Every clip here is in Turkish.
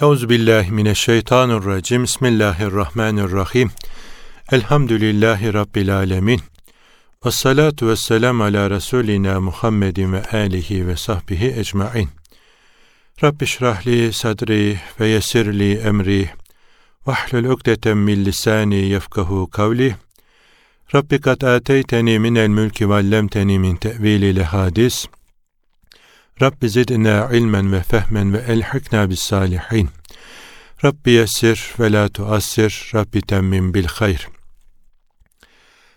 Euzubillahimineşşeytanirracim. Bismillahirrahmanirrahim. Elhamdülillahi Rabbil alemin. Ve salatu ve selam ala Resulina Muhammedin ve alihi ve sahbihi ecmain. Rabbi şrahli sadri ve yesirli emri. Vahlul ukdeten min lisani yefkahu kavli. Rabbi kat ateyteni minel mülki ve allemteni min tevilil hadis. Rabbi zidna ilmen ve fehmen ve elhikna bis salihin. Rabbi yessir ve la tuassir. Rabbi temmim bil hayr.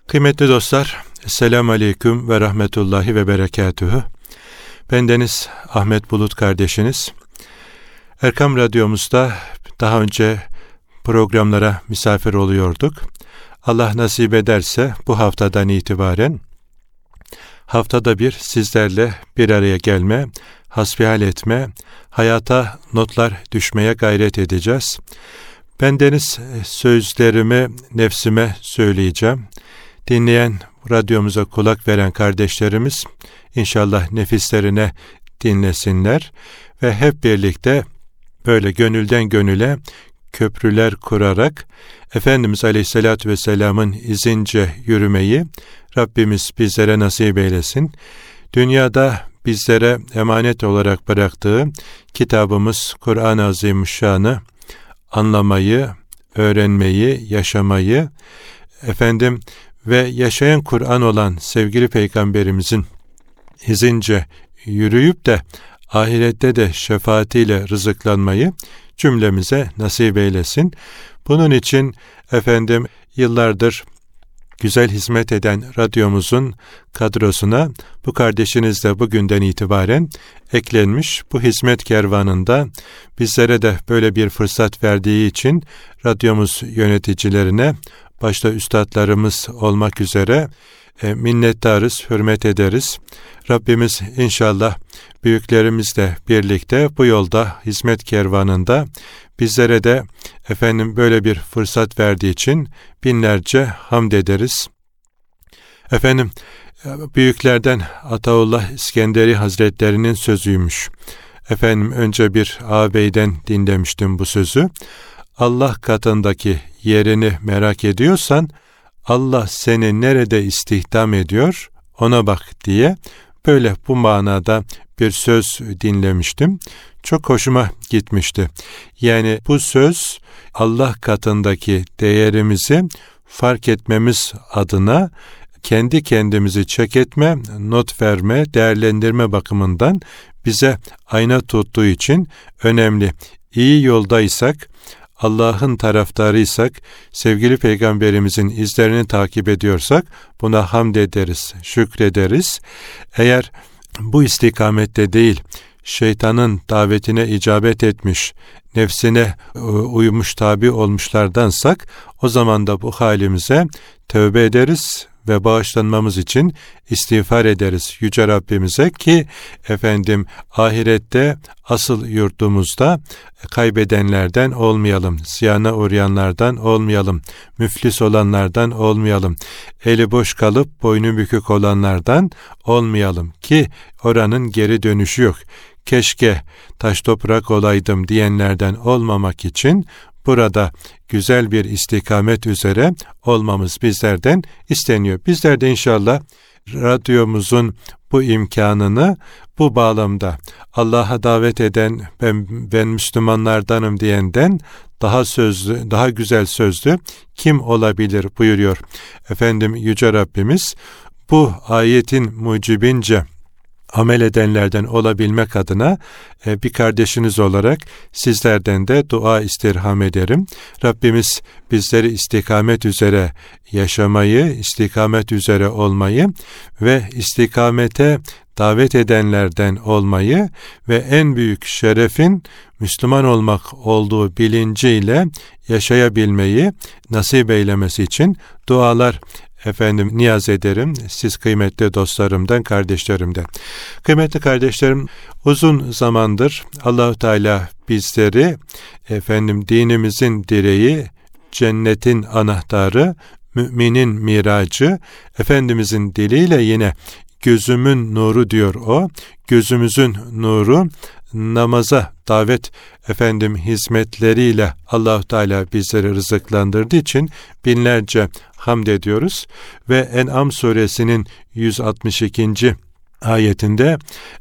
Kıymetli dostlar, Esselamu Aleyküm ve Rahmetullahi ve Berekatühü. Bendeniz Ahmet Bulut kardeşiniz. Erkam Radyomuzda daha önce programlara misafir oluyorduk. Allah nasip ederse bu haftadan itibaren haftada bir sizlerle bir araya gelme, hasbihal etme, hayata notlar düşmeye gayret edeceğiz. Bendeniz sözlerimi nefsime söyleyeceğim. Dinleyen, radyomuza kulak veren kardeşlerimiz inşallah nefislerine dinlesinler ve hep birlikte böyle gönülden gönüle köprüler kurarak Efendimiz Aleyhisselatü Vesselam'ın izince yürümeyi Rabbimiz bizlere nasip eylesin. Dünyada bizlere emanet olarak bıraktığı kitabımız Kur'an-ı Azimüşşan'ı anlamayı, öğrenmeyi, yaşamayı, efendim ve yaşayan Kur'an olan sevgili peygamberimizin izince yürüyüp de ahirette de şefaatiyle rızıklanmayı cümlemize nasip eylesin. Bunun için efendim yıllardır güzel hizmet eden radyomuzun kadrosuna bu kardeşiniz de bugünden itibaren eklenmiş. Bu hizmet kervanında bizlere de böyle bir fırsat verdiği için radyomuz yöneticilerine başta üstadlarımız olmak üzere minnettarız, hürmet ederiz. Rabbimiz inşallah büyüklerimizle birlikte bu yolda hizmet kervanında bizlere de efendim böyle bir fırsat verdiği için binlerce hamd ederiz. Efendim büyüklerden Ataullah İskenderi Hazretlerinin sözüymüş. Efendim önce bir ağabeyden dinlemiştim bu sözü. Allah katındaki yerini merak ediyorsan Allah seni nerede istihdam ediyor ona bak diye böyle bu manada bir söz dinlemiştim. Çok hoşuma gitmişti. Yani bu söz Allah katındaki değerimizi fark etmemiz adına kendi kendimizi çek etme, not verme, değerlendirme bakımından bize ayna tuttuğu için önemli. İyi yoldaysak, Allah'ın taraftarıysak, sevgili peygamberimizin izlerini takip ediyorsak buna hamd ederiz, şükrederiz. Eğer bu istikamette değil, şeytanın davetine icabet etmiş, nefsine e, uymuş tabi olmuşlardansak o zaman da bu halimize tövbe ederiz ve bağışlanmamız için istiğfar ederiz Yüce Rabbimize ki efendim ahirette asıl yurtumuzda kaybedenlerden olmayalım, ziyana uğrayanlardan olmayalım, müflis olanlardan olmayalım, eli boş kalıp boynu bükük olanlardan olmayalım ki oranın geri dönüşü yok. Keşke taş toprak olaydım diyenlerden olmamak için burada güzel bir istikamet üzere olmamız bizlerden isteniyor. Bizler de inşallah radyomuzun bu imkanını bu bağlamda Allah'a davet eden ben, ben Müslümanlardanım diyenden daha sözlü, daha güzel sözlü kim olabilir buyuruyor. Efendim Yüce Rabbimiz bu ayetin mucibince amel edenlerden olabilmek adına e, bir kardeşiniz olarak sizlerden de dua istirham ederim. Rabbimiz bizleri istikamet üzere yaşamayı, istikamet üzere olmayı ve istikamete davet edenlerden olmayı ve en büyük şerefin Müslüman olmak olduğu bilinciyle yaşayabilmeyi nasip eylemesi için dualar efendim niyaz ederim siz kıymetli dostlarımdan, kardeşlerimden. Kıymetli kardeşlerim, uzun zamandır Allahu Teala bizleri efendim dinimizin direği, cennetin anahtarı, müminin miracı, Efendimizin diliyle yine gözümün nuru diyor o. Gözümüzün nuru namaza davet efendim hizmetleriyle Allah Teala bizleri rızıklandırdığı için binlerce hamd ediyoruz ve En'am suresinin 162 ayetinde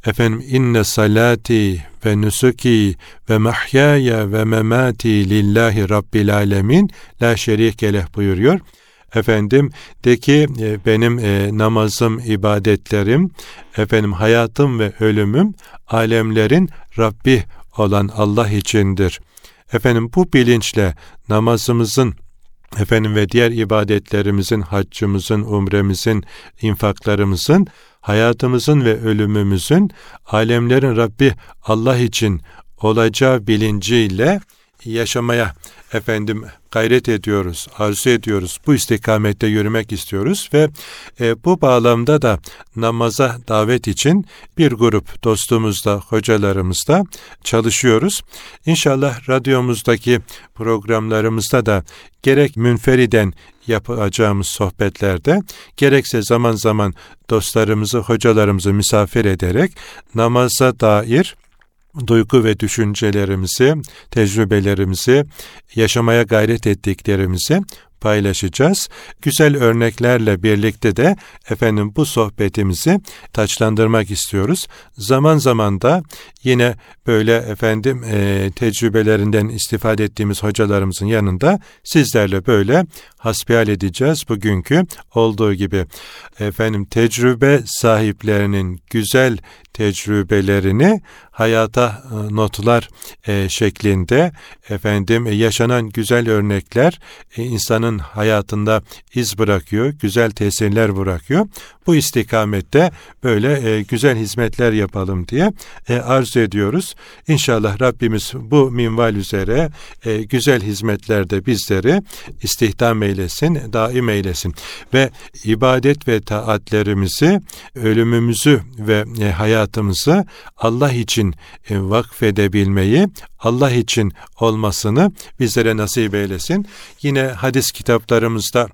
efendim inne salati ve nusuki ve mahyaya ve memati lillahi rabbil alemin la şerike leh buyuruyor. Efendim de ki e, benim e, namazım, ibadetlerim, efendim hayatım ve ölümüm alemlerin Rabbi olan Allah içindir. Efendim bu bilinçle namazımızın efendim ve diğer ibadetlerimizin, haccımızın, umremizin, infaklarımızın hayatımızın ve ölümümüzün alemlerin Rabbi Allah için olacağı bilinciyle yaşamaya efendim gayret ediyoruz, arzu ediyoruz. Bu istikamette yürümek istiyoruz ve e, bu bağlamda da namaza davet için bir grup dostumuzla, hocalarımızla çalışıyoruz. İnşallah radyomuzdaki programlarımızda da gerek münferiden yapacağımız sohbetlerde gerekse zaman zaman dostlarımızı, hocalarımızı misafir ederek namaza dair duygu ve düşüncelerimizi, tecrübelerimizi, yaşamaya gayret ettiklerimizi paylaşacağız. Güzel örneklerle birlikte de efendim bu sohbetimizi taçlandırmak istiyoruz. Zaman zaman da yine böyle efendim e, tecrübelerinden istifade ettiğimiz hocalarımızın yanında sizlerle böyle hasbihal edeceğiz bugünkü olduğu gibi. Efendim tecrübe sahiplerinin güzel tecrübelerini hayata e, notlar e, şeklinde efendim e, yaşanan güzel örnekler insanın hayatında iz bırakıyor, güzel tesirler bırakıyor. Bu istikamette böyle güzel hizmetler yapalım diye arzu ediyoruz. İnşallah Rabbimiz bu minval üzere güzel hizmetlerde bizleri istihdam eylesin, daim eylesin ve ibadet ve taatlerimizi, ölümümüzü ve hayatımızı Allah için e, vakfedebilmeyi, Allah için olmasını bizlere nasip eylesin. Yine hadis kitaplarımızda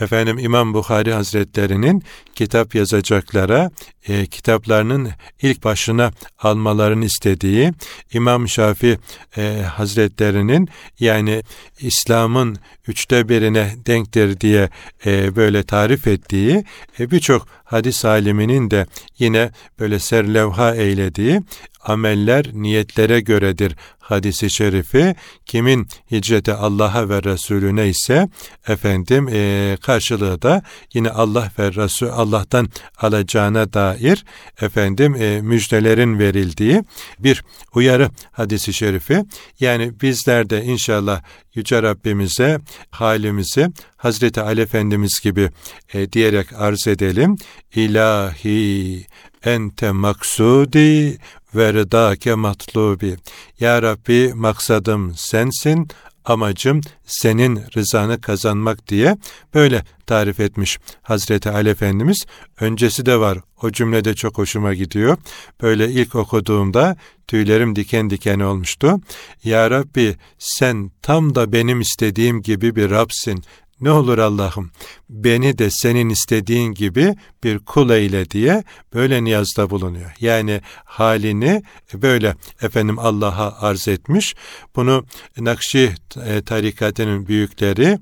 Efendim İmam Bukhari Hazretlerinin kitap yazacaklara e, kitaplarının ilk başına almalarını istediği İmam Şafi e, Hazretlerinin yani İslam'ın üçte birine denktir diye e, böyle tarif ettiği e, birçok hadis aliminin de yine böyle serlevha eylediği ameller niyetlere göredir hadisi şerifi. Kimin hicreti Allah'a ve Resulüne ise efendim e, karşılığı da yine Allah ve Resul Allah'tan alacağına dair efendim e, müjdelerin verildiği bir uyarı hadisi şerifi. Yani bizler de inşallah Yüce Rabbimize halimizi Hazreti Ali Efendimiz gibi e, diyerek arz edelim. İlahi ente maksudi ve rıdake matlubi. Ya Rabbi maksadım sensin, amacım senin rızanı kazanmak diye böyle tarif etmiş Hazreti Ali Efendimiz. Öncesi de var. O cümlede çok hoşuma gidiyor. Böyle ilk okuduğumda tüylerim diken diken olmuştu. Ya Rabbi sen tam da benim istediğim gibi bir Rabsin. Ne olur Allah'ım beni de senin istediğin gibi bir kul eyle diye böyle niyazda bulunuyor. Yani halini böyle efendim Allah'a arz etmiş. Bunu Nakşi e, tarikatının büyükleri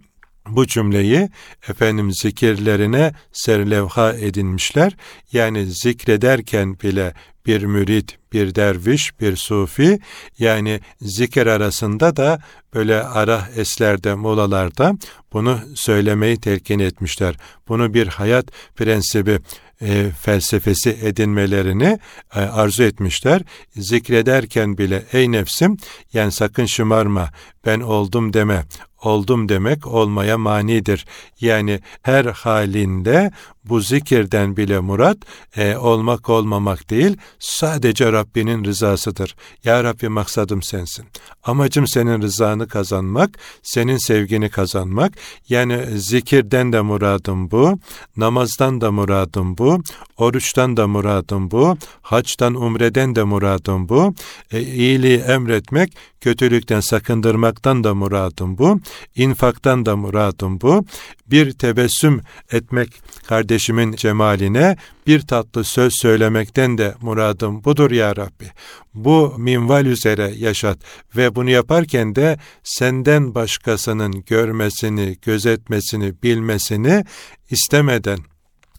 bu cümleyi efendim zikirlerine serlevha edinmişler. Yani zikrederken bile bir mürit, bir derviş, bir sufi yani zikir arasında da böyle ara eslerde, molalarda bunu söylemeyi telkin etmişler. Bunu bir hayat prensibi e, felsefesi edinmelerini e, arzu etmişler. Zikrederken bile ey nefsim yani sakın şımarma ben oldum deme oldum demek olmaya manidir. Yani her halinde bu zikirden bile murat e, olmak olmamak değil, sadece Rabbinin rızasıdır. Ya Rabbi maksadım sensin. Amacım senin rızanı kazanmak, senin sevgini kazanmak. Yani zikirden de muradım bu, namazdan da muradım bu, oruçtan da muradım bu, haçtan umreden de muradım bu. E, iyiliği emretmek, kötülükten sakındırmaktan da muradım bu, infaktan da muradım bu. Bir tebessüm etmek kardeşimin cemaline, bir tatlı söz söylemekten de muradım budur ya Rabbi. Bu minval üzere yaşat ve bunu yaparken de senden başkasının görmesini, gözetmesini, bilmesini istemeden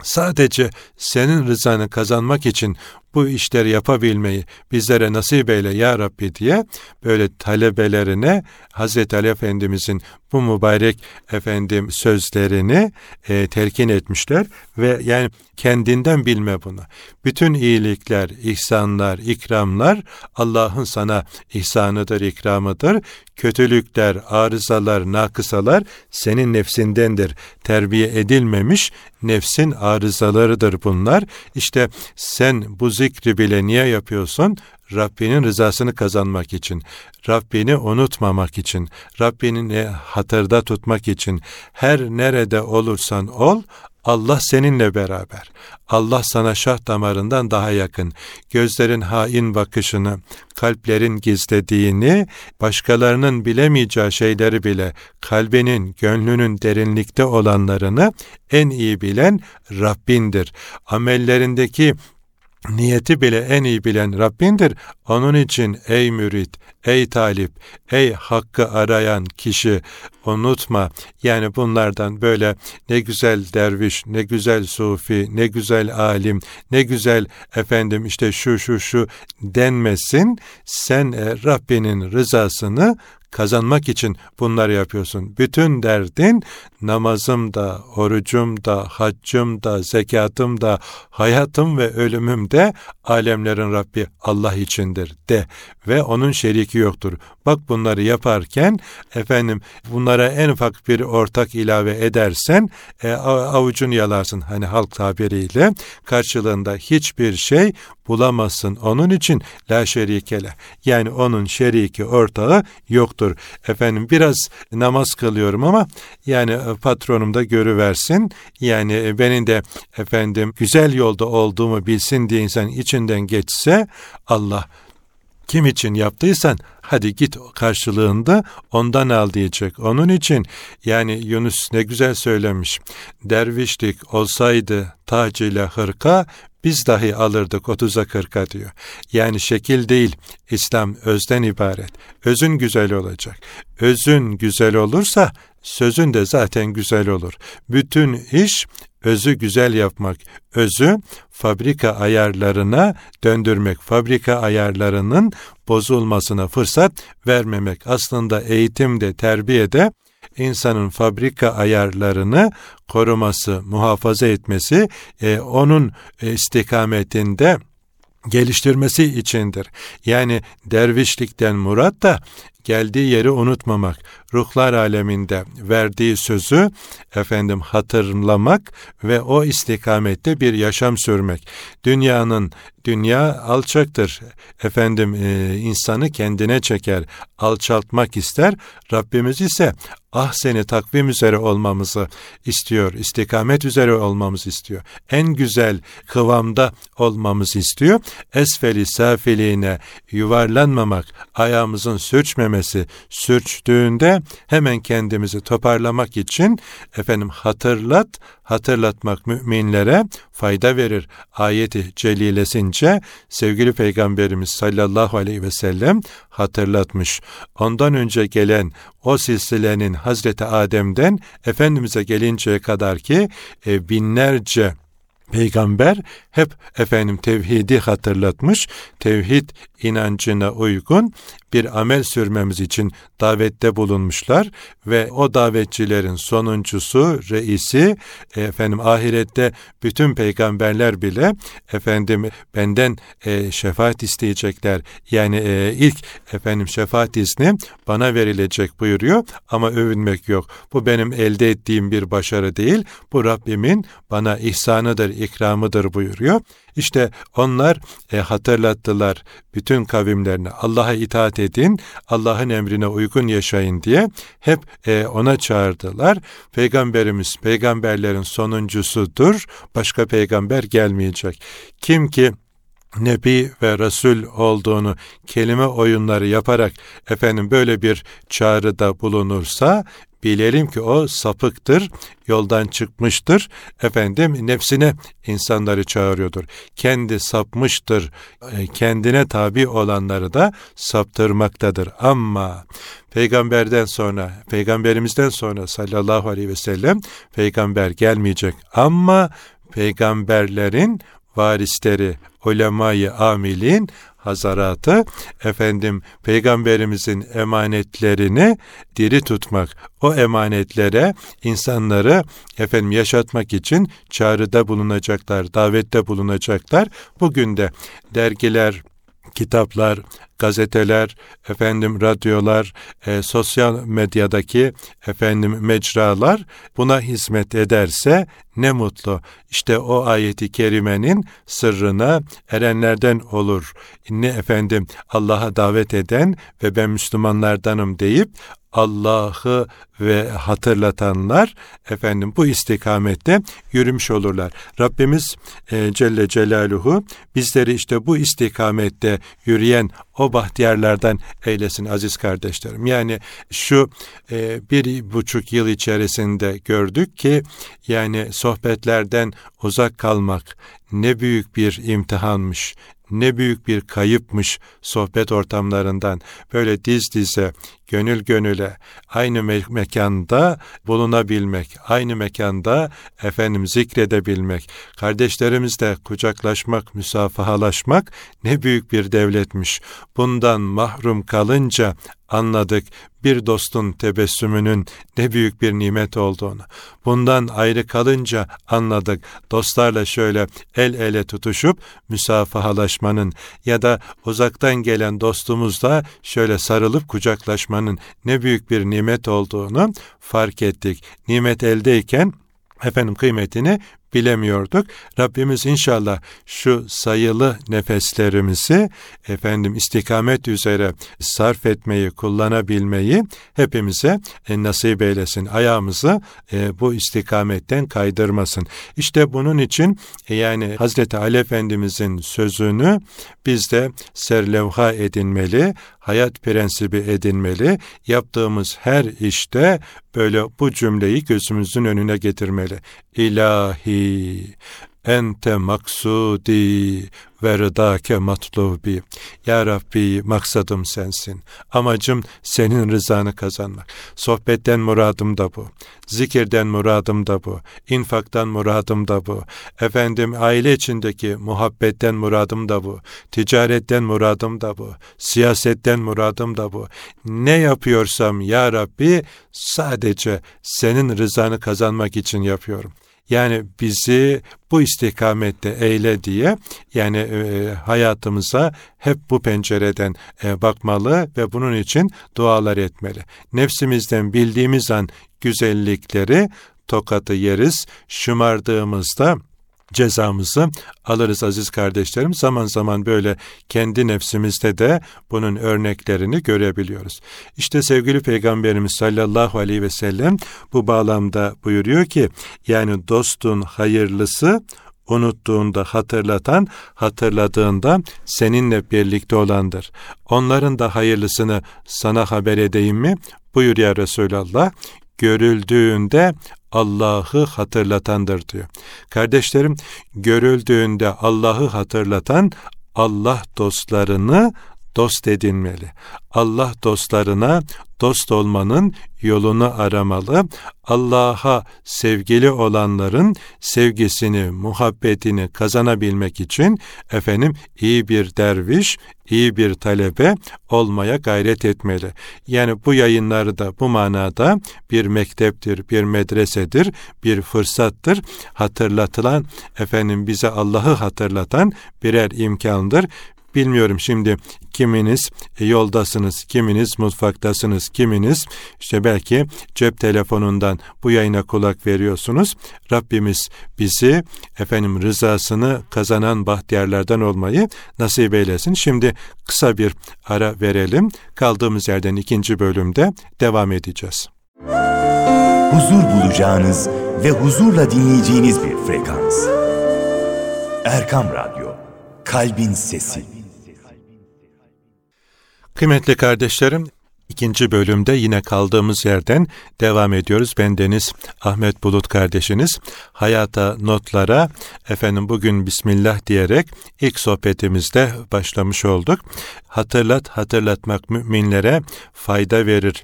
Sadece senin rızanı kazanmak için bu işleri yapabilmeyi bizlere nasip eyle ya Rabbi diye böyle talebelerine Hazreti Ali Efendimizin bu mübarek efendim sözlerini e, telkin etmişler ve yani kendinden bilme bunu. Bütün iyilikler, ihsanlar, ikramlar Allah'ın sana ihsanıdır, ikramıdır. Kötülükler, arızalar, nakısalar senin nefsindendir. Terbiye edilmemiş nefsin arızalarıdır bunlar. İşte sen bu zikri bile niye yapıyorsun? Rabbinin rızasını kazanmak için, Rabbini unutmamak için, Rabbini hatırda tutmak için, her nerede olursan ol, Allah seninle beraber. Allah sana şah damarından daha yakın. Gözlerin hain bakışını, kalplerin gizlediğini, başkalarının bilemeyeceği şeyleri bile kalbinin, gönlünün derinlikte olanlarını en iyi bilen Rabbindir. Amellerindeki niyeti bile en iyi bilen Rabbindir. Onun için ey mürit, ey talip, ey hakkı arayan kişi unutma. Yani bunlardan böyle ne güzel derviş, ne güzel sufi, ne güzel alim, ne güzel efendim işte şu şu şu denmesin. Sen e, Rabbinin rızasını kazanmak için bunları yapıyorsun. Bütün derdin namazım da, orucum da, haccım da, zekatım da, hayatım ve ölümüm de alemlerin Rabbi Allah içindir de ve onun şeriki yoktur. Bak bunları yaparken efendim bunlara en ufak bir ortak ilave edersen e, avucun yalarsın hani halk tabiriyle karşılığında hiçbir şey bulamazsın. Onun için la şerikele yani onun şeriki ortağı yoktur. Efendim biraz namaz kılıyorum ama yani e, patronum da görüversin. Yani e, benim de efendim güzel yolda olduğumu bilsin diye insan içinden geçse Allah kim için yaptıysan hadi git karşılığında ondan al diyecek. Onun için yani Yunus ne güzel söylemiş. Dervişlik olsaydı tac hırka biz dahi alırdık 30'a 40'a diyor. Yani şekil değil, İslam özden ibaret. Özün güzel olacak. Özün güzel olursa sözün de zaten güzel olur. Bütün iş özü güzel yapmak, özü fabrika ayarlarına döndürmek, fabrika ayarlarının bozulmasına fırsat vermemek. Aslında eğitimde, terbiyede insanın fabrika ayarlarını koruması, muhafaza etmesi, e, onun e, istikametinde geliştirmesi içindir. Yani dervişlikten murat da geldiği yeri unutmamak, ruhlar aleminde verdiği sözü efendim hatırlamak ve o istikamette bir yaşam sürmek. Dünyanın dünya alçaktır. Efendim e, insanı kendine çeker, alçaltmak ister. Rabbimiz ise ah seni takvim üzere olmamızı istiyor, istikamet üzere olmamızı istiyor. En güzel kıvamda olmamızı istiyor. Esfeli safiliğine yuvarlanmamak, ayağımızın sürçmemesi, sürçtüğünde hemen kendimizi toparlamak için efendim hatırlat, hatırlatmak müminlere fayda verir. Ayeti celilesince sevgili Peygamberimiz sallallahu aleyhi ve sellem hatırlatmış. Ondan önce gelen o silsilenin Hazreti Adem'den Efendimiz'e gelinceye kadar ki e, binlerce Peygamber hep efendim tevhidi hatırlatmış. Tevhid inancına uygun bir amel sürmemiz için davette bulunmuşlar ve o davetçilerin sonuncusu, reisi efendim ahirette bütün peygamberler bile efendim benden e, şefaat isteyecekler. Yani e, ilk efendim şefaat izni bana verilecek buyuruyor ama övünmek yok. Bu benim elde ettiğim bir başarı değil. Bu Rabbimin bana ihsanıdır, ikramıdır buyuruyor. İşte onlar e, hatırlattılar bütün kavimlerine Allah'a itaat edin, Allah'ın emrine uygun yaşayın diye hep e, ona çağırdılar. Peygamberimiz peygamberlerin sonuncusudur. Başka peygamber gelmeyecek. Kim ki Nebi ve Resul olduğunu kelime oyunları yaparak efendim böyle bir çağrıda bulunursa bilelim ki o sapıktır, yoldan çıkmıştır. Efendim nefsine insanları çağırıyordur. Kendi sapmıştır, e, kendine tabi olanları da saptırmaktadır. Ama peygamberden sonra, peygamberimizden sonra sallallahu aleyhi ve sellem peygamber gelmeyecek. Ama peygamberlerin varisleri, ulemayı amilin hazaratı efendim peygamberimizin emanetlerini diri tutmak o emanetlere insanları efendim yaşatmak için çağrıda bulunacaklar davette bulunacaklar. Bugün de dergiler kitaplar, gazeteler, efendim radyolar, e, sosyal medyadaki efendim mecralar buna hizmet ederse ne mutlu. İşte o ayeti kerimenin sırrına erenlerden olur. Ne efendim Allah'a davet eden ve ben Müslümanlardanım deyip Allah'ı ve hatırlatanlar efendim bu istikamette yürümüş olurlar. Rabbimiz e, Celle Celaluhu bizleri işte bu istikamette yürüyen o bahtiyarlardan eylesin aziz kardeşlerim. Yani şu e, bir buçuk yıl içerisinde gördük ki yani sohbetlerden uzak kalmak ne büyük bir imtihanmış, ne büyük bir kayıpmış sohbet ortamlarından böyle diz dize, gönül gönüle aynı me- mekanda bulunabilmek, aynı mekanda efendim zikredebilmek, kardeşlerimizle kucaklaşmak, müsafahalaşmak ne büyük bir devletmiş. Bundan mahrum kalınca anladık bir dostun tebessümünün ne büyük bir nimet olduğunu. Bundan ayrı kalınca anladık dostlarla şöyle el ele tutuşup müsafahalaşmanın ya da uzaktan gelen dostumuzla şöyle sarılıp kucaklaşmanın ne büyük bir nimet olduğunu fark ettik. Nimet eldeyken efendim kıymetini bilemiyorduk. Rabbimiz inşallah şu sayılı nefeslerimizi efendim istikamet üzere sarf etmeyi, kullanabilmeyi hepimize e, nasip eylesin. Ayağımızı e, bu istikametten kaydırmasın. İşte bunun için e, yani Hazreti Ali Efendimizin sözünü biz de serlevha edinmeli, hayat prensibi edinmeli. Yaptığımız her işte böyle bu cümleyi gözümüzün önüne getirmeli. İlahi ente maksudi ve rıdake matlubi. Ya Rabbi maksadım sensin. Amacım senin rızanı kazanmak. Sohbetten muradım da bu. Zikirden muradım da bu. İnfaktan muradım da bu. Efendim aile içindeki muhabbetten muradım da bu. Ticaretten muradım da bu. Siyasetten muradım da bu. Ne yapıyorsam ya Rabbi sadece senin rızanı kazanmak için yapıyorum. Yani bizi bu istikamette eyle diye yani e, hayatımıza hep bu pencereden e, bakmalı ve bunun için dualar etmeli. Nefsimizden bildiğimiz an güzellikleri tokatı yeriz. Şımardığımızda cezamızı alırız aziz kardeşlerim. Zaman zaman böyle kendi nefsimizde de bunun örneklerini görebiliyoruz. İşte sevgili Peygamberimiz sallallahu aleyhi ve sellem bu bağlamda buyuruyor ki yani dostun hayırlısı unuttuğunda hatırlatan, hatırladığında seninle birlikte olandır. Onların da hayırlısını sana haber edeyim mi? Buyur ya Resulallah. Görüldüğünde Allah'ı hatırlatandır diyor. Kardeşlerim görüldüğünde Allah'ı hatırlatan Allah dostlarını dost edinmeli. Allah dostlarına dost olmanın yolunu aramalı. Allah'a sevgili olanların sevgisini, muhabbetini kazanabilmek için efendim iyi bir derviş, iyi bir talebe olmaya gayret etmeli. Yani bu yayınları da bu manada bir mekteptir, bir medresedir, bir fırsattır. Hatırlatılan efendim bize Allah'ı hatırlatan birer imkandır. Bilmiyorum şimdi kiminiz yoldasınız, kiminiz mutfaktasınız, kiminiz işte belki cep telefonundan bu yayına kulak veriyorsunuz. Rabbimiz bizi efendim rızasını kazanan bahtiyarlardan olmayı nasip eylesin. Şimdi kısa bir ara verelim. Kaldığımız yerden ikinci bölümde devam edeceğiz. Huzur bulacağınız ve huzurla dinleyeceğiniz bir frekans. Erkam Radyo Kalbin Sesi Kıymetli kardeşlerim, ikinci bölümde yine kaldığımız yerden devam ediyoruz. Ben Deniz Ahmet Bulut kardeşiniz. Hayata, notlara, efendim bugün Bismillah diyerek ilk sohbetimizde başlamış olduk. Hatırlat, hatırlatmak müminlere fayda verir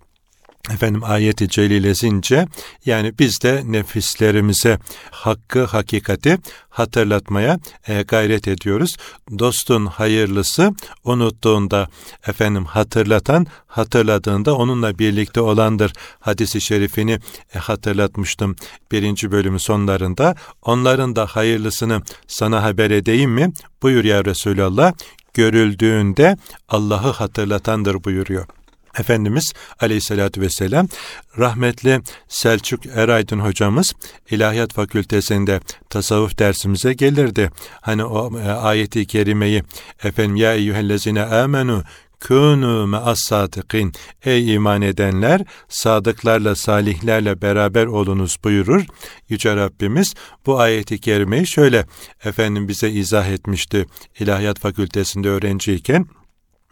efendim ayeti celilesince yani biz de nefislerimize hakkı hakikati hatırlatmaya e, gayret ediyoruz. Dostun hayırlısı unuttuğunda efendim hatırlatan hatırladığında onunla birlikte olandır. Hadisi şerifini e, hatırlatmıştım birinci bölümün sonlarında. Onların da hayırlısını sana haber edeyim mi? Buyur ya Resulallah. Görüldüğünde Allah'ı hatırlatandır buyuruyor. Efendimiz aleyhissalatü vesselam rahmetli Selçuk Eraydın hocamız İlahiyat Fakültesinde tasavvuf dersimize gelirdi. Hani o e, ayeti kerimeyi efendim ya eyyühellezine amenu kûnû me'as sadıkîn. Ey iman edenler, sadıklarla, salihlerle beraber olunuz buyurur. Yüce Rabbimiz bu ayeti kerimeyi şöyle efendim bize izah etmişti. İlahiyat Fakültesinde öğrenciyken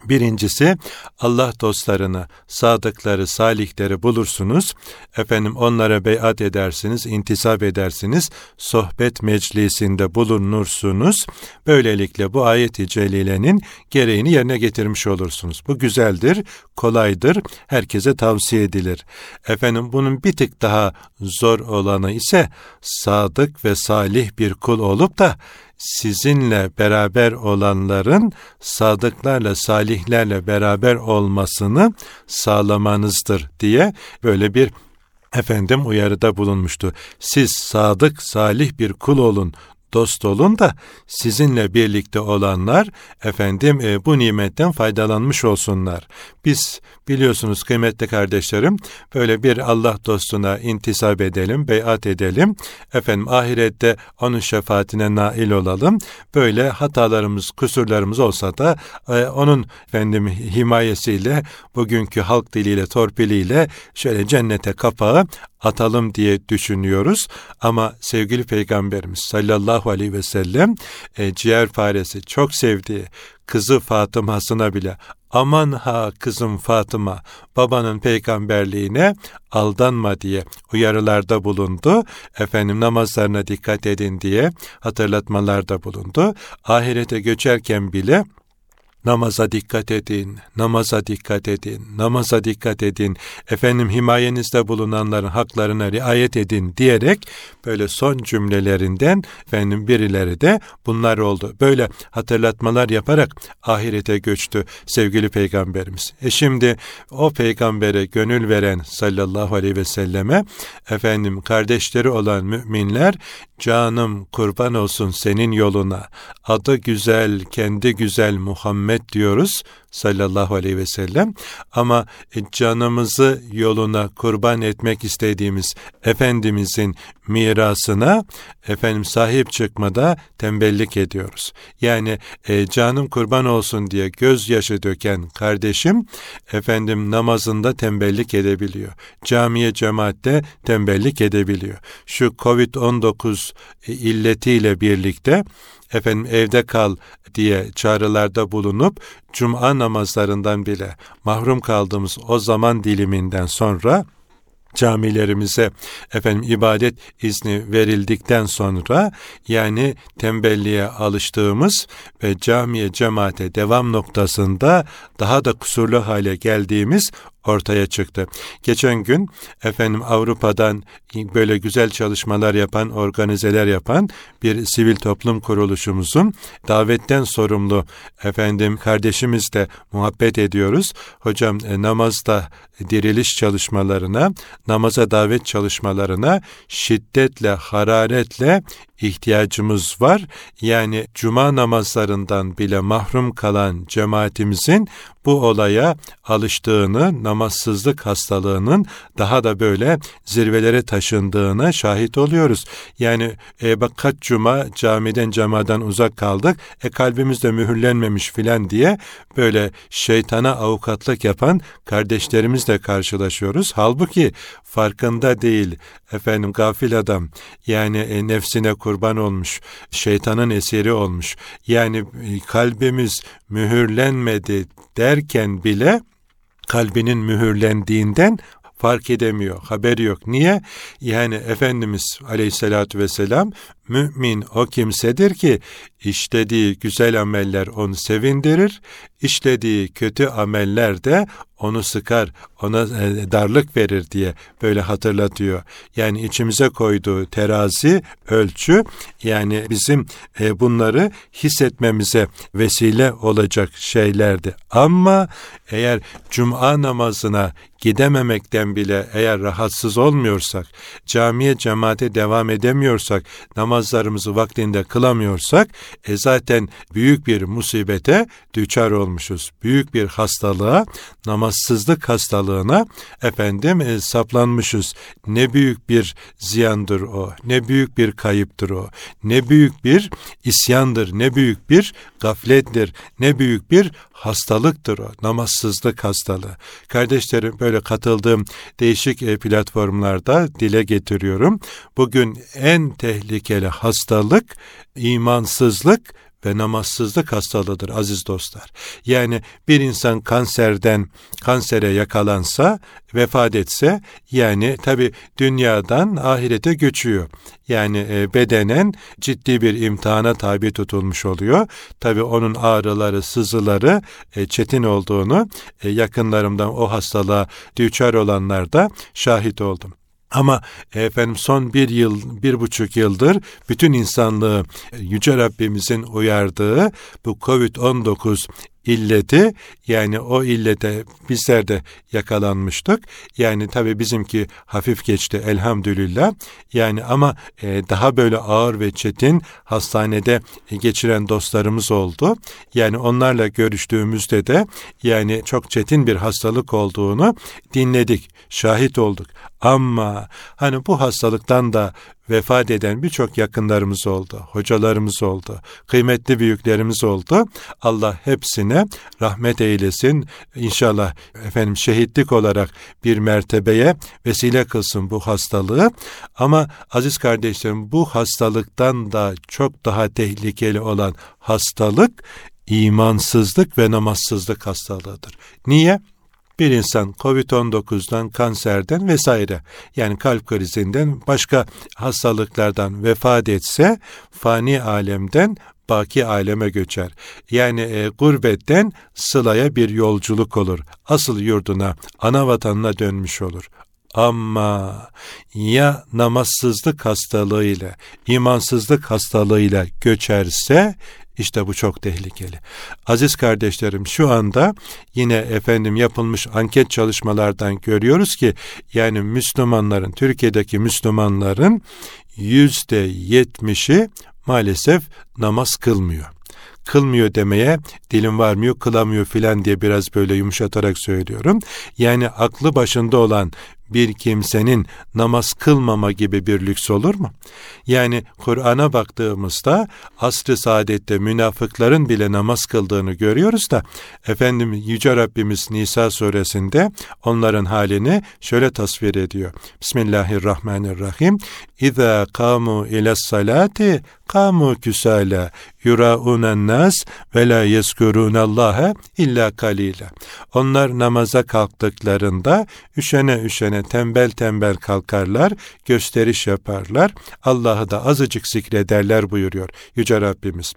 Birincisi Allah dostlarını, sadıkları, salihleri bulursunuz. Efendim onlara beyat edersiniz, intisap edersiniz. Sohbet meclisinde bulunursunuz. Böylelikle bu ayet-i celilenin gereğini yerine getirmiş olursunuz. Bu güzeldir, kolaydır, herkese tavsiye edilir. Efendim bunun bir tık daha zor olanı ise sadık ve salih bir kul olup da sizinle beraber olanların sadıklarla, salihlerle beraber olmasını sağlamanızdır diye böyle bir efendim uyarıda bulunmuştu. Siz sadık, salih bir kul olun, dost olun da sizinle birlikte olanlar efendim e, bu nimetten faydalanmış olsunlar. Biz biliyorsunuz kıymetli kardeşlerim böyle bir Allah dostuna intisap edelim, beyat edelim. Efendim ahirette onun şefaatine nail olalım. Böyle hatalarımız, kusurlarımız olsa da e, onun efendim himayesiyle bugünkü halk diliyle, torpiliyle şöyle cennete kapağı atalım diye düşünüyoruz. Ama sevgili Peygamberimiz sallallahu aleyhi ve sellem e, ciğer faresi çok sevdiği kızı Fatıma'sına bile aman ha kızım Fatıma babanın peygamberliğine aldanma diye uyarılarda bulundu. Efendim namazlarına dikkat edin diye hatırlatmalarda bulundu. Ahirete göçerken bile Namaza dikkat edin, namaza dikkat edin, namaza dikkat edin, efendim himayenizde bulunanların haklarına riayet edin diyerek böyle son cümlelerinden efendim birileri de bunlar oldu. Böyle hatırlatmalar yaparak ahirete göçtü sevgili peygamberimiz. E şimdi o peygambere gönül veren sallallahu aleyhi ve selleme efendim kardeşleri olan müminler canım kurban olsun senin yoluna adı güzel kendi güzel Muhammed Muhammed diyoruz sallallahu aleyhi ve sellem ama canımızı yoluna kurban etmek istediğimiz Efendimizin mirasına efendim sahip çıkmada tembellik ediyoruz. Yani e, canım kurban olsun diye gözyaşı döken kardeşim efendim namazında tembellik edebiliyor. Camiye cemaatte tembellik edebiliyor. Şu Covid-19 illetiyle birlikte efendim evde kal diye çağrılarda bulunup cuma namazlarından bile mahrum kaldığımız o zaman diliminden sonra camilerimize efendim ibadet izni verildikten sonra yani tembelliğe alıştığımız ve camiye cemaate devam noktasında daha da kusurlu hale geldiğimiz ortaya çıktı. Geçen gün efendim Avrupa'dan böyle güzel çalışmalar yapan, organizeler yapan bir sivil toplum kuruluşumuzun davetten sorumlu efendim kardeşimizle muhabbet ediyoruz. Hocam e, namazda diriliş çalışmalarına, namaza davet çalışmalarına şiddetle, hararetle ihtiyacımız var. Yani cuma namazlarından bile mahrum kalan cemaatimizin bu olaya alıştığını, namazsızlık hastalığının daha da böyle zirvelere taşındığına şahit oluyoruz. Yani e, bak kaç cuma camiden cemadan uzak kaldık, e kalbimiz de mühürlenmemiş filan diye böyle şeytana avukatlık yapan kardeşlerimizle karşılaşıyoruz. Halbuki farkında değil efendim gafil adam yani e, nefsine kur kurban olmuş, şeytanın eseri olmuş. Yani e, kalbimiz mühürlenmedi derken bile kalbinin mühürlendiğinden fark edemiyor, haberi yok. Niye? Yani Efendimiz aleyhissalatü vesselam mümin o kimsedir ki işlediği güzel ameller onu sevindirir, işlediği kötü ameller de onu sıkar, ona e, darlık verir diye böyle hatırlatıyor. Yani içimize koyduğu terazi, ölçü yani bizim e, bunları hissetmemize vesile olacak şeylerdi. Ama eğer cuma namazına gidememekten bile eğer rahatsız olmuyorsak, camiye cemaate devam edemiyorsak, namazlarımızı vaktinde kılamıyorsak, e zaten büyük bir musibete düçar olmuşuz. Büyük bir hastalığa, namazsızlık hastalığına efendim e, saplanmışız. Ne büyük bir ziyandır o, ne büyük bir kayıptır o, ne büyük bir isyandır, ne büyük bir gaflettir, ne büyük bir hastalıktır o, namazsızlık hastalığı. Kardeşlerim böyle katıldığım değişik e, platformlarda dile getiriyorum. Bugün en tehlikeli hastalık imansızlık ve namazsızlık hastalığıdır aziz dostlar. Yani bir insan kanserden kansere yakalansa, vefat etse yani tabi dünyadan ahirete göçüyor. Yani e, bedenen ciddi bir imtihana tabi tutulmuş oluyor. Tabi onun ağrıları, sızıları e, çetin olduğunu e, yakınlarımdan o hastalığa düçar olanlarda şahit oldum. Ama efendim son bir yıl, bir buçuk yıldır bütün insanlığı Yüce Rabbimizin uyardığı bu Covid-19 illeti yani o illete bizler de yakalanmıştık. Yani tabii bizimki hafif geçti elhamdülillah. Yani ama e, daha böyle ağır ve çetin hastanede geçiren dostlarımız oldu. Yani onlarla görüştüğümüzde de yani çok çetin bir hastalık olduğunu dinledik, şahit olduk. Ama hani bu hastalıktan da vefat eden birçok yakınlarımız oldu, hocalarımız oldu, kıymetli büyüklerimiz oldu. Allah hepsine rahmet eylesin. İnşallah efendim şehitlik olarak bir mertebeye vesile kılsın bu hastalığı. Ama aziz kardeşlerim bu hastalıktan da çok daha tehlikeli olan hastalık imansızlık ve namazsızlık hastalığıdır. Niye? bir insan COVID-19'dan, kanserden vesaire yani kalp krizinden başka hastalıklardan vefat etse fani alemden baki aleme göçer. Yani e, gurbetten sılaya bir yolculuk olur. Asıl yurduna, ana vatanına dönmüş olur. Ama ya namazsızlık hastalığıyla, imansızlık hastalığıyla göçerse işte bu çok tehlikeli. Aziz kardeşlerim şu anda yine efendim yapılmış anket çalışmalardan görüyoruz ki yani Müslümanların Türkiye'deki Müslümanların yüzde yetmişi maalesef namaz kılmıyor kılmıyor demeye dilim varmıyor, kılamıyor filan diye biraz böyle yumuşatarak söylüyorum. Yani aklı başında olan bir kimsenin namaz kılmama gibi bir lüks olur mu? Yani Kur'an'a baktığımızda asr-ı saadette münafıkların bile namaz kıldığını görüyoruz da efendim Yüce Rabbimiz Nisa suresinde onların halini şöyle tasvir ediyor. Bismillahirrahmanirrahim. İza kamu ile salati kamu küsala yuraunen nas ve la yezkurunallaha illa kalila. Onlar namaza kalktıklarında üşene üşene tembel tembel kalkarlar, gösteriş yaparlar. Allah'ı da azıcık zikrederler buyuruyor Yüce Rabbimiz.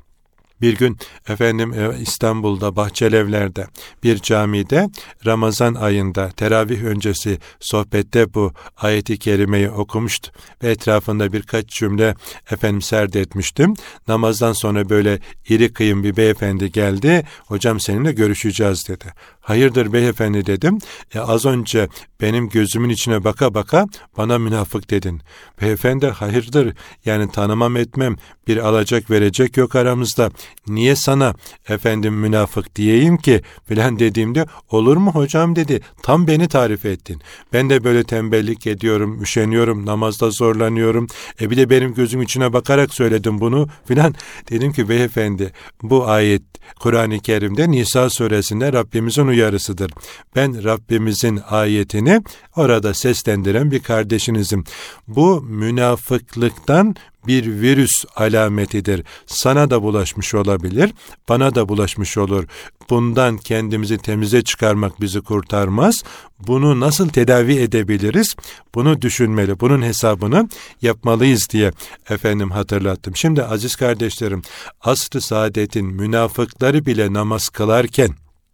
Bir gün efendim e, İstanbul'da Bahçelevler'de bir camide Ramazan ayında teravih öncesi sohbette bu ayeti kerimeyi okumuştu ve etrafında birkaç cümle efendim serdetmiştim. Namazdan sonra böyle iri kıyım bir beyefendi geldi. Hocam seninle görüşeceğiz dedi. Hayırdır beyefendi dedim. E, az önce benim gözümün içine baka baka bana münafık dedin. Beyefendi hayırdır yani tanımam etmem bir alacak verecek yok aramızda. Niye sana efendim münafık diyeyim ki filan dediğimde olur mu hocam dedi. Tam beni tarif ettin. Ben de böyle tembellik ediyorum, üşeniyorum, namazda zorlanıyorum. E bir de benim gözüm içine bakarak söyledim bunu filan. Dedim ki beyefendi bu ayet Kur'an-ı Kerim'de Nisa suresinde Rabbimizin uyarısıdır. Ben Rabbimizin ayetini orada seslendiren bir kardeşinizim. Bu münafıklıktan bir virüs alametidir. Sana da bulaşmış olabilir, bana da bulaşmış olur. Bundan kendimizi temize çıkarmak bizi kurtarmaz. Bunu nasıl tedavi edebiliriz? Bunu düşünmeli, bunun hesabını yapmalıyız diye efendim hatırlattım. Şimdi aziz kardeşlerim, asr-ı saadetin münafıkları bile namaz kılarken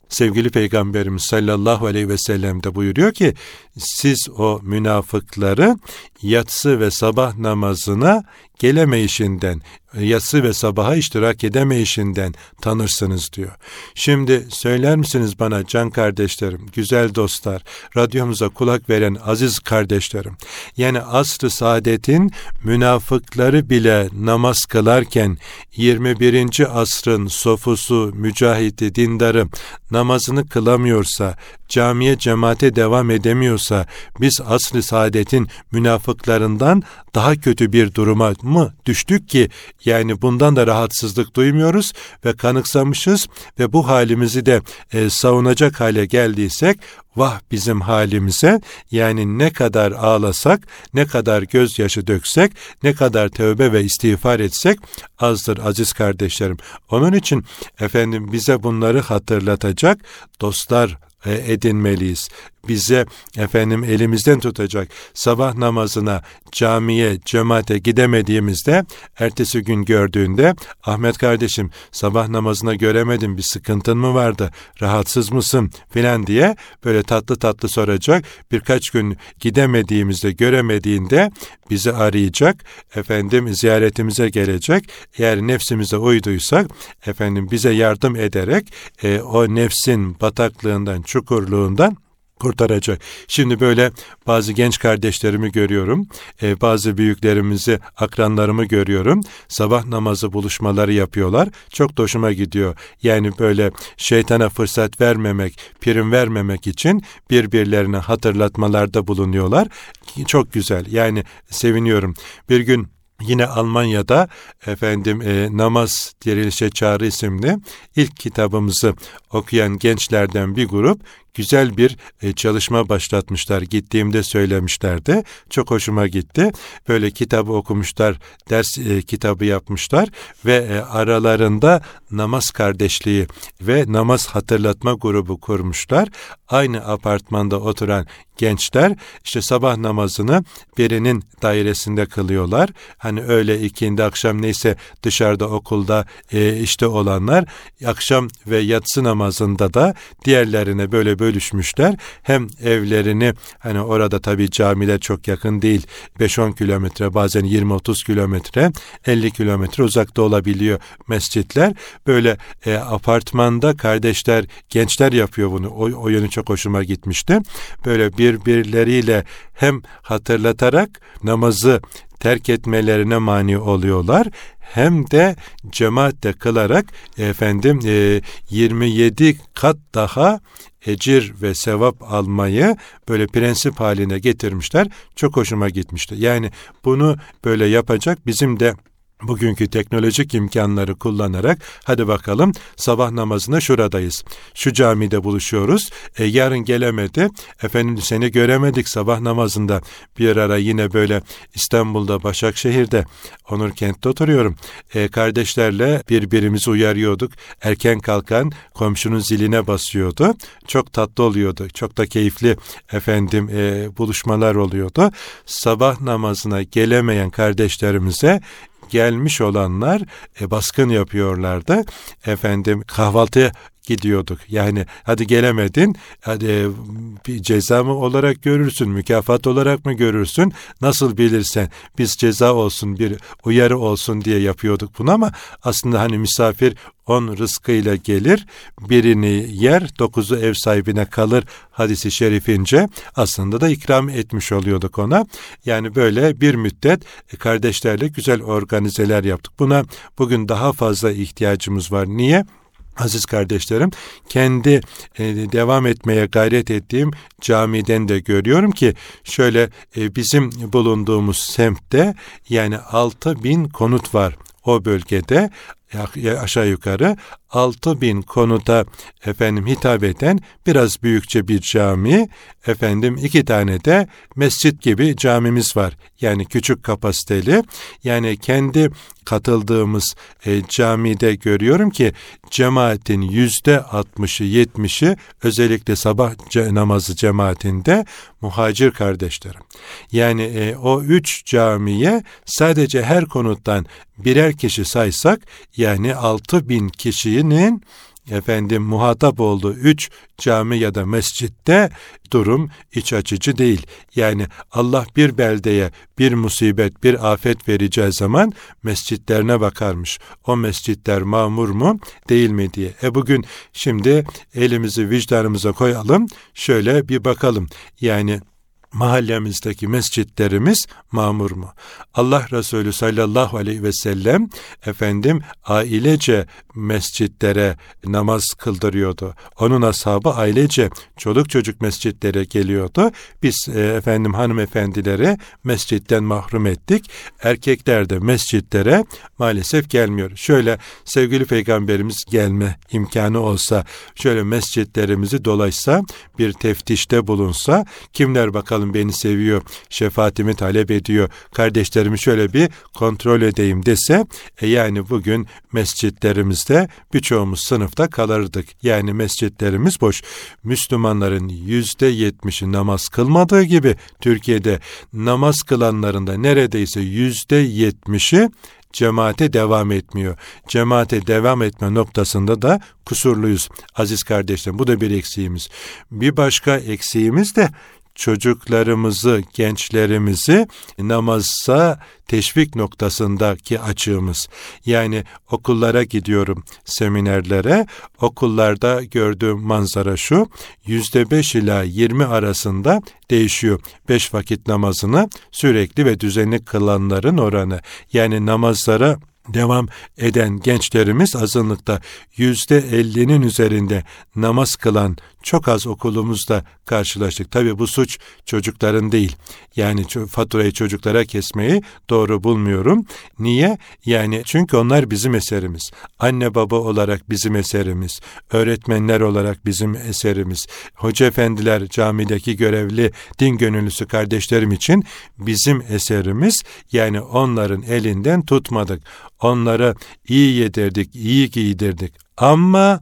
sevgili Peygamberimiz sallallahu aleyhi ve sellem de buyuruyor ki siz o münafıkları yatsı ve sabah namazına gelemeyişinden, yatsı ve sabaha iştirak edemeyişinden tanırsınız diyor. Şimdi söyler misiniz bana can kardeşlerim, güzel dostlar, radyomuza kulak veren aziz kardeşlerim, yani asr-ı saadetin münafıkları bile namaz kılarken 21. asrın sofusu, mücahidi, dindarı namazını kılamıyorsa, camiye cemaate devam edemiyorsa biz asr-ı saadetin münafıklarından daha kötü bir duruma mı düştük ki yani bundan da rahatsızlık duymuyoruz ve kanıksamışız ve bu halimizi de e, savunacak hale geldiysek vah bizim halimize yani ne kadar ağlasak, ne kadar gözyaşı döksek, ne kadar tövbe ve istiğfar etsek azdır aziz kardeşlerim. Onun için efendim bize bunları hatırlatacak dostlar edinmeliyiz. Bize efendim elimizden tutacak sabah namazına, camiye, cemaate gidemediğimizde ertesi gün gördüğünde Ahmet kardeşim sabah namazına göremedim bir sıkıntın mı vardı, rahatsız mısın filan diye böyle tatlı tatlı soracak. Birkaç gün gidemediğimizde göremediğinde bizi arayacak, efendim ziyaretimize gelecek. Eğer nefsimize uyduysak efendim bize yardım ederek e, o nefsin bataklığından, çukurluğundan kurtaracak. Şimdi böyle bazı genç kardeşlerimi görüyorum, e, bazı büyüklerimizi, akranlarımı görüyorum. Sabah namazı buluşmaları yapıyorlar. Çok da hoşuma gidiyor. Yani böyle şeytana fırsat vermemek, prim vermemek için birbirlerine hatırlatmalarda bulunuyorlar. Çok güzel. Yani seviniyorum. Bir gün Yine Almanya'da efendim e, Namaz Dirilişe Çağrı isimli ilk kitabımızı okuyan gençlerden bir grup güzel bir e, çalışma başlatmışlar. Gittiğimde söylemişlerdi. Çok hoşuma gitti. Böyle kitabı okumuşlar, ders e, kitabı yapmışlar ve e, aralarında namaz kardeşliği ve namaz hatırlatma grubu kurmuşlar. Aynı apartmanda oturan gençler işte sabah namazını birinin dairesinde kılıyorlar. Hani öyle ikindi akşam neyse dışarıda okulda işte olanlar akşam ve yatsı namazında da diğerlerine böyle bölüşmüşler. Hem evlerini hani orada tabii camiler çok yakın değil 5-10 kilometre bazen 20-30 kilometre 50 kilometre uzakta olabiliyor mescitler. Böyle e, apartmanda kardeşler gençler yapıyor bunu. O, o yönü çok hoşuma gitmişti. Böyle birbirleriyle hem hatırlatarak namazı terk etmelerine mani oluyorlar hem de cemaatle kılarak efendim e, 27 kat daha ecir ve sevap almayı böyle prensip haline getirmişler. Çok hoşuma gitmişti. Yani bunu böyle yapacak bizim de bugünkü teknolojik imkanları kullanarak hadi bakalım sabah namazına şuradayız. Şu camide buluşuyoruz. E, yarın gelemedi. Efendim seni göremedik sabah namazında. Bir ara yine böyle İstanbul'da Başakşehir'de Onur Kent'te oturuyorum. E, kardeşlerle birbirimizi uyarıyorduk. Erken kalkan komşunun ziline basıyordu. Çok tatlı oluyordu. Çok da keyifli efendim e, buluşmalar oluyordu. Sabah namazına gelemeyen kardeşlerimize gelmiş olanlar e, baskın yapıyorlardı. Efendim kahvaltı gidiyorduk. Yani hadi gelemedin, hadi e, bir ceza mı olarak görürsün, mükafat olarak mı görürsün, nasıl bilirsen biz ceza olsun, bir uyarı olsun diye yapıyorduk bunu ama aslında hani misafir on rızkıyla gelir, birini yer, dokuzu ev sahibine kalır hadisi şerifince aslında da ikram etmiş oluyorduk ona. Yani böyle bir müddet kardeşlerle güzel organizeler yaptık. Buna bugün daha fazla ihtiyacımız var. Niye? Aziz kardeşlerim, kendi e, devam etmeye gayret ettiğim camiden de görüyorum ki şöyle e, bizim bulunduğumuz semtte yani 6 bin konut var o bölgede aşağı yukarı 6000 konuda efendim hitap eden biraz büyükçe bir cami, efendim iki tane de mescit gibi camimiz var. Yani küçük kapasiteli. Yani kendi katıldığımız e, camide görüyorum ki cemaatin yüzde 60'ı 70'i özellikle sabah namazı cemaatinde muhacir kardeşlerim. Yani e, o üç camiye sadece her konuttan birer kişi saysak yani altı bin kişinin efendim muhatap olduğu üç cami ya da mescitte durum iç açıcı değil. Yani Allah bir beldeye bir musibet, bir afet vereceği zaman mescitlerine bakarmış. O mescitler mamur mu değil mi diye. E bugün şimdi elimizi vicdanımıza koyalım. Şöyle bir bakalım. Yani mahallemizdeki mescitlerimiz mamur mu? Allah Resulü sallallahu aleyhi ve sellem efendim ailece mescitlere namaz kıldırıyordu. Onun ashabı ailece çoluk çocuk mescitlere geliyordu. Biz e, efendim hanımefendilere mescitten mahrum ettik. Erkekler de mescitlere maalesef gelmiyor. Şöyle sevgili peygamberimiz gelme imkanı olsa, şöyle mescitlerimizi dolaşsa, bir teftişte bulunsa, kimler bakalım beni seviyor, şefaatimi talep ediyor, kardeşlerimi şöyle bir kontrol edeyim dese, e yani bugün mescitlerimizde birçoğumuz sınıfta kalırdık. Yani mescitlerimiz boş. Müslümanların yüzde yetmişi namaz kılmadığı gibi Türkiye'de namaz kılanların da neredeyse yüzde yetmişi cemaate devam etmiyor. Cemaate devam etme noktasında da kusurluyuz aziz kardeşlerim. Bu da bir eksiğimiz. Bir başka eksiğimiz de çocuklarımızı, gençlerimizi namaza teşvik noktasındaki açığımız. Yani okullara gidiyorum, seminerlere. Okullarda gördüğüm manzara şu, yüzde beş ila yirmi arasında değişiyor. Beş vakit namazını sürekli ve düzenli kılanların oranı. Yani namazlara devam eden gençlerimiz azınlıkta yüzde ellinin üzerinde namaz kılan çok az okulumuzda karşılaştık. Tabii bu suç çocukların değil. Yani faturayı çocuklara kesmeyi doğru bulmuyorum. Niye? Yani çünkü onlar bizim eserimiz. Anne baba olarak bizim eserimiz. Öğretmenler olarak bizim eserimiz. Hoca efendiler, camideki görevli din gönüllüsü kardeşlerim için bizim eserimiz. Yani onların elinden tutmadık. Onlara iyi yedirdik, iyi giydirdik. Ama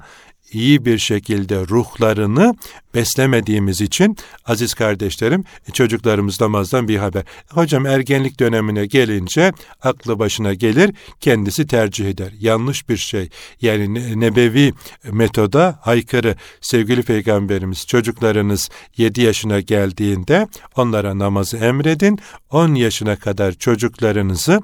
iyi bir şekilde ruhlarını beslemediğimiz için aziz kardeşlerim çocuklarımız namazdan bir haber. Hocam ergenlik dönemine gelince aklı başına gelir kendisi tercih eder. Yanlış bir şey. Yani nebevi metoda aykırı. Sevgili peygamberimiz çocuklarınız 7 yaşına geldiğinde onlara namazı emredin. 10 yaşına kadar çocuklarınızı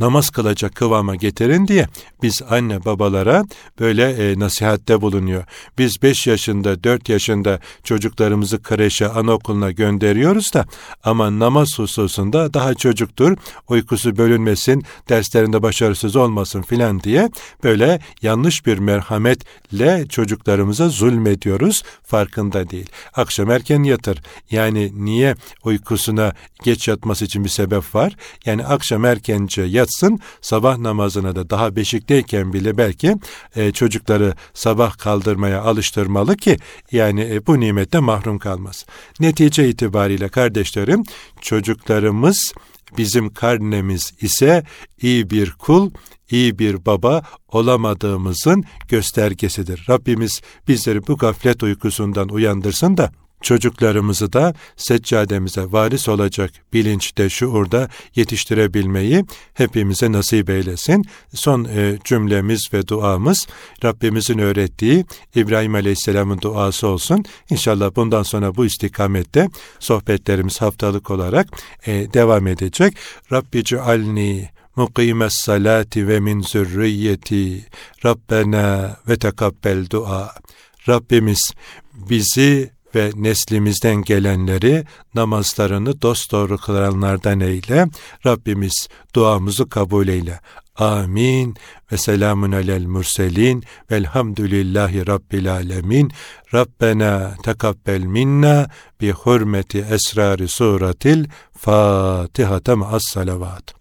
namaz kılacak kıvama getirin diye biz anne babalara böyle e, nasihatte bulunuyor. Biz 5 yaşında 4 yaşında çocuklarımızı kreşe anaokuluna gönderiyoruz da ama namaz hususunda daha çocuktur uykusu bölünmesin derslerinde başarısız olmasın filan diye böyle yanlış bir merhametle çocuklarımıza zulmediyoruz farkında değil. Akşam erken yatır yani niye uykusuna geç yatması için bir sebep var. Yani akşam erkence yatsın, sabah namazına da daha beşikteyken bile belki e, çocukları sabah kaldırmaya alıştırmalı ki yani e, bu nimette mahrum kalmaz. Netice itibariyle kardeşlerim çocuklarımız bizim karnemiz ise iyi bir kul, iyi bir baba olamadığımızın göstergesidir. Rabbimiz bizleri bu gaflet uykusundan uyandırsın da çocuklarımızı da seccademize varis olacak bilinçte, şuurda yetiştirebilmeyi hepimize nasip eylesin. Son e, cümlemiz ve duamız Rabbimizin öğrettiği İbrahim Aleyhisselam'ın duası olsun. İnşallah bundan sonra bu istikamette sohbetlerimiz haftalık olarak e, devam edecek. Rabbi cealni mukimes salati ve min zürriyeti Rabbena ve tekabbel dua. Rabbimiz bizi ve neslimizden gelenleri namazlarını dosdoğru kılanlardan eyle. Rabbimiz duamızı kabul eyle. Amin ve selamun alel murselin velhamdülillahi rabbil alemin. Rabbena tekabbel minna bi hurmeti esrari suratil Fatiha as salavat.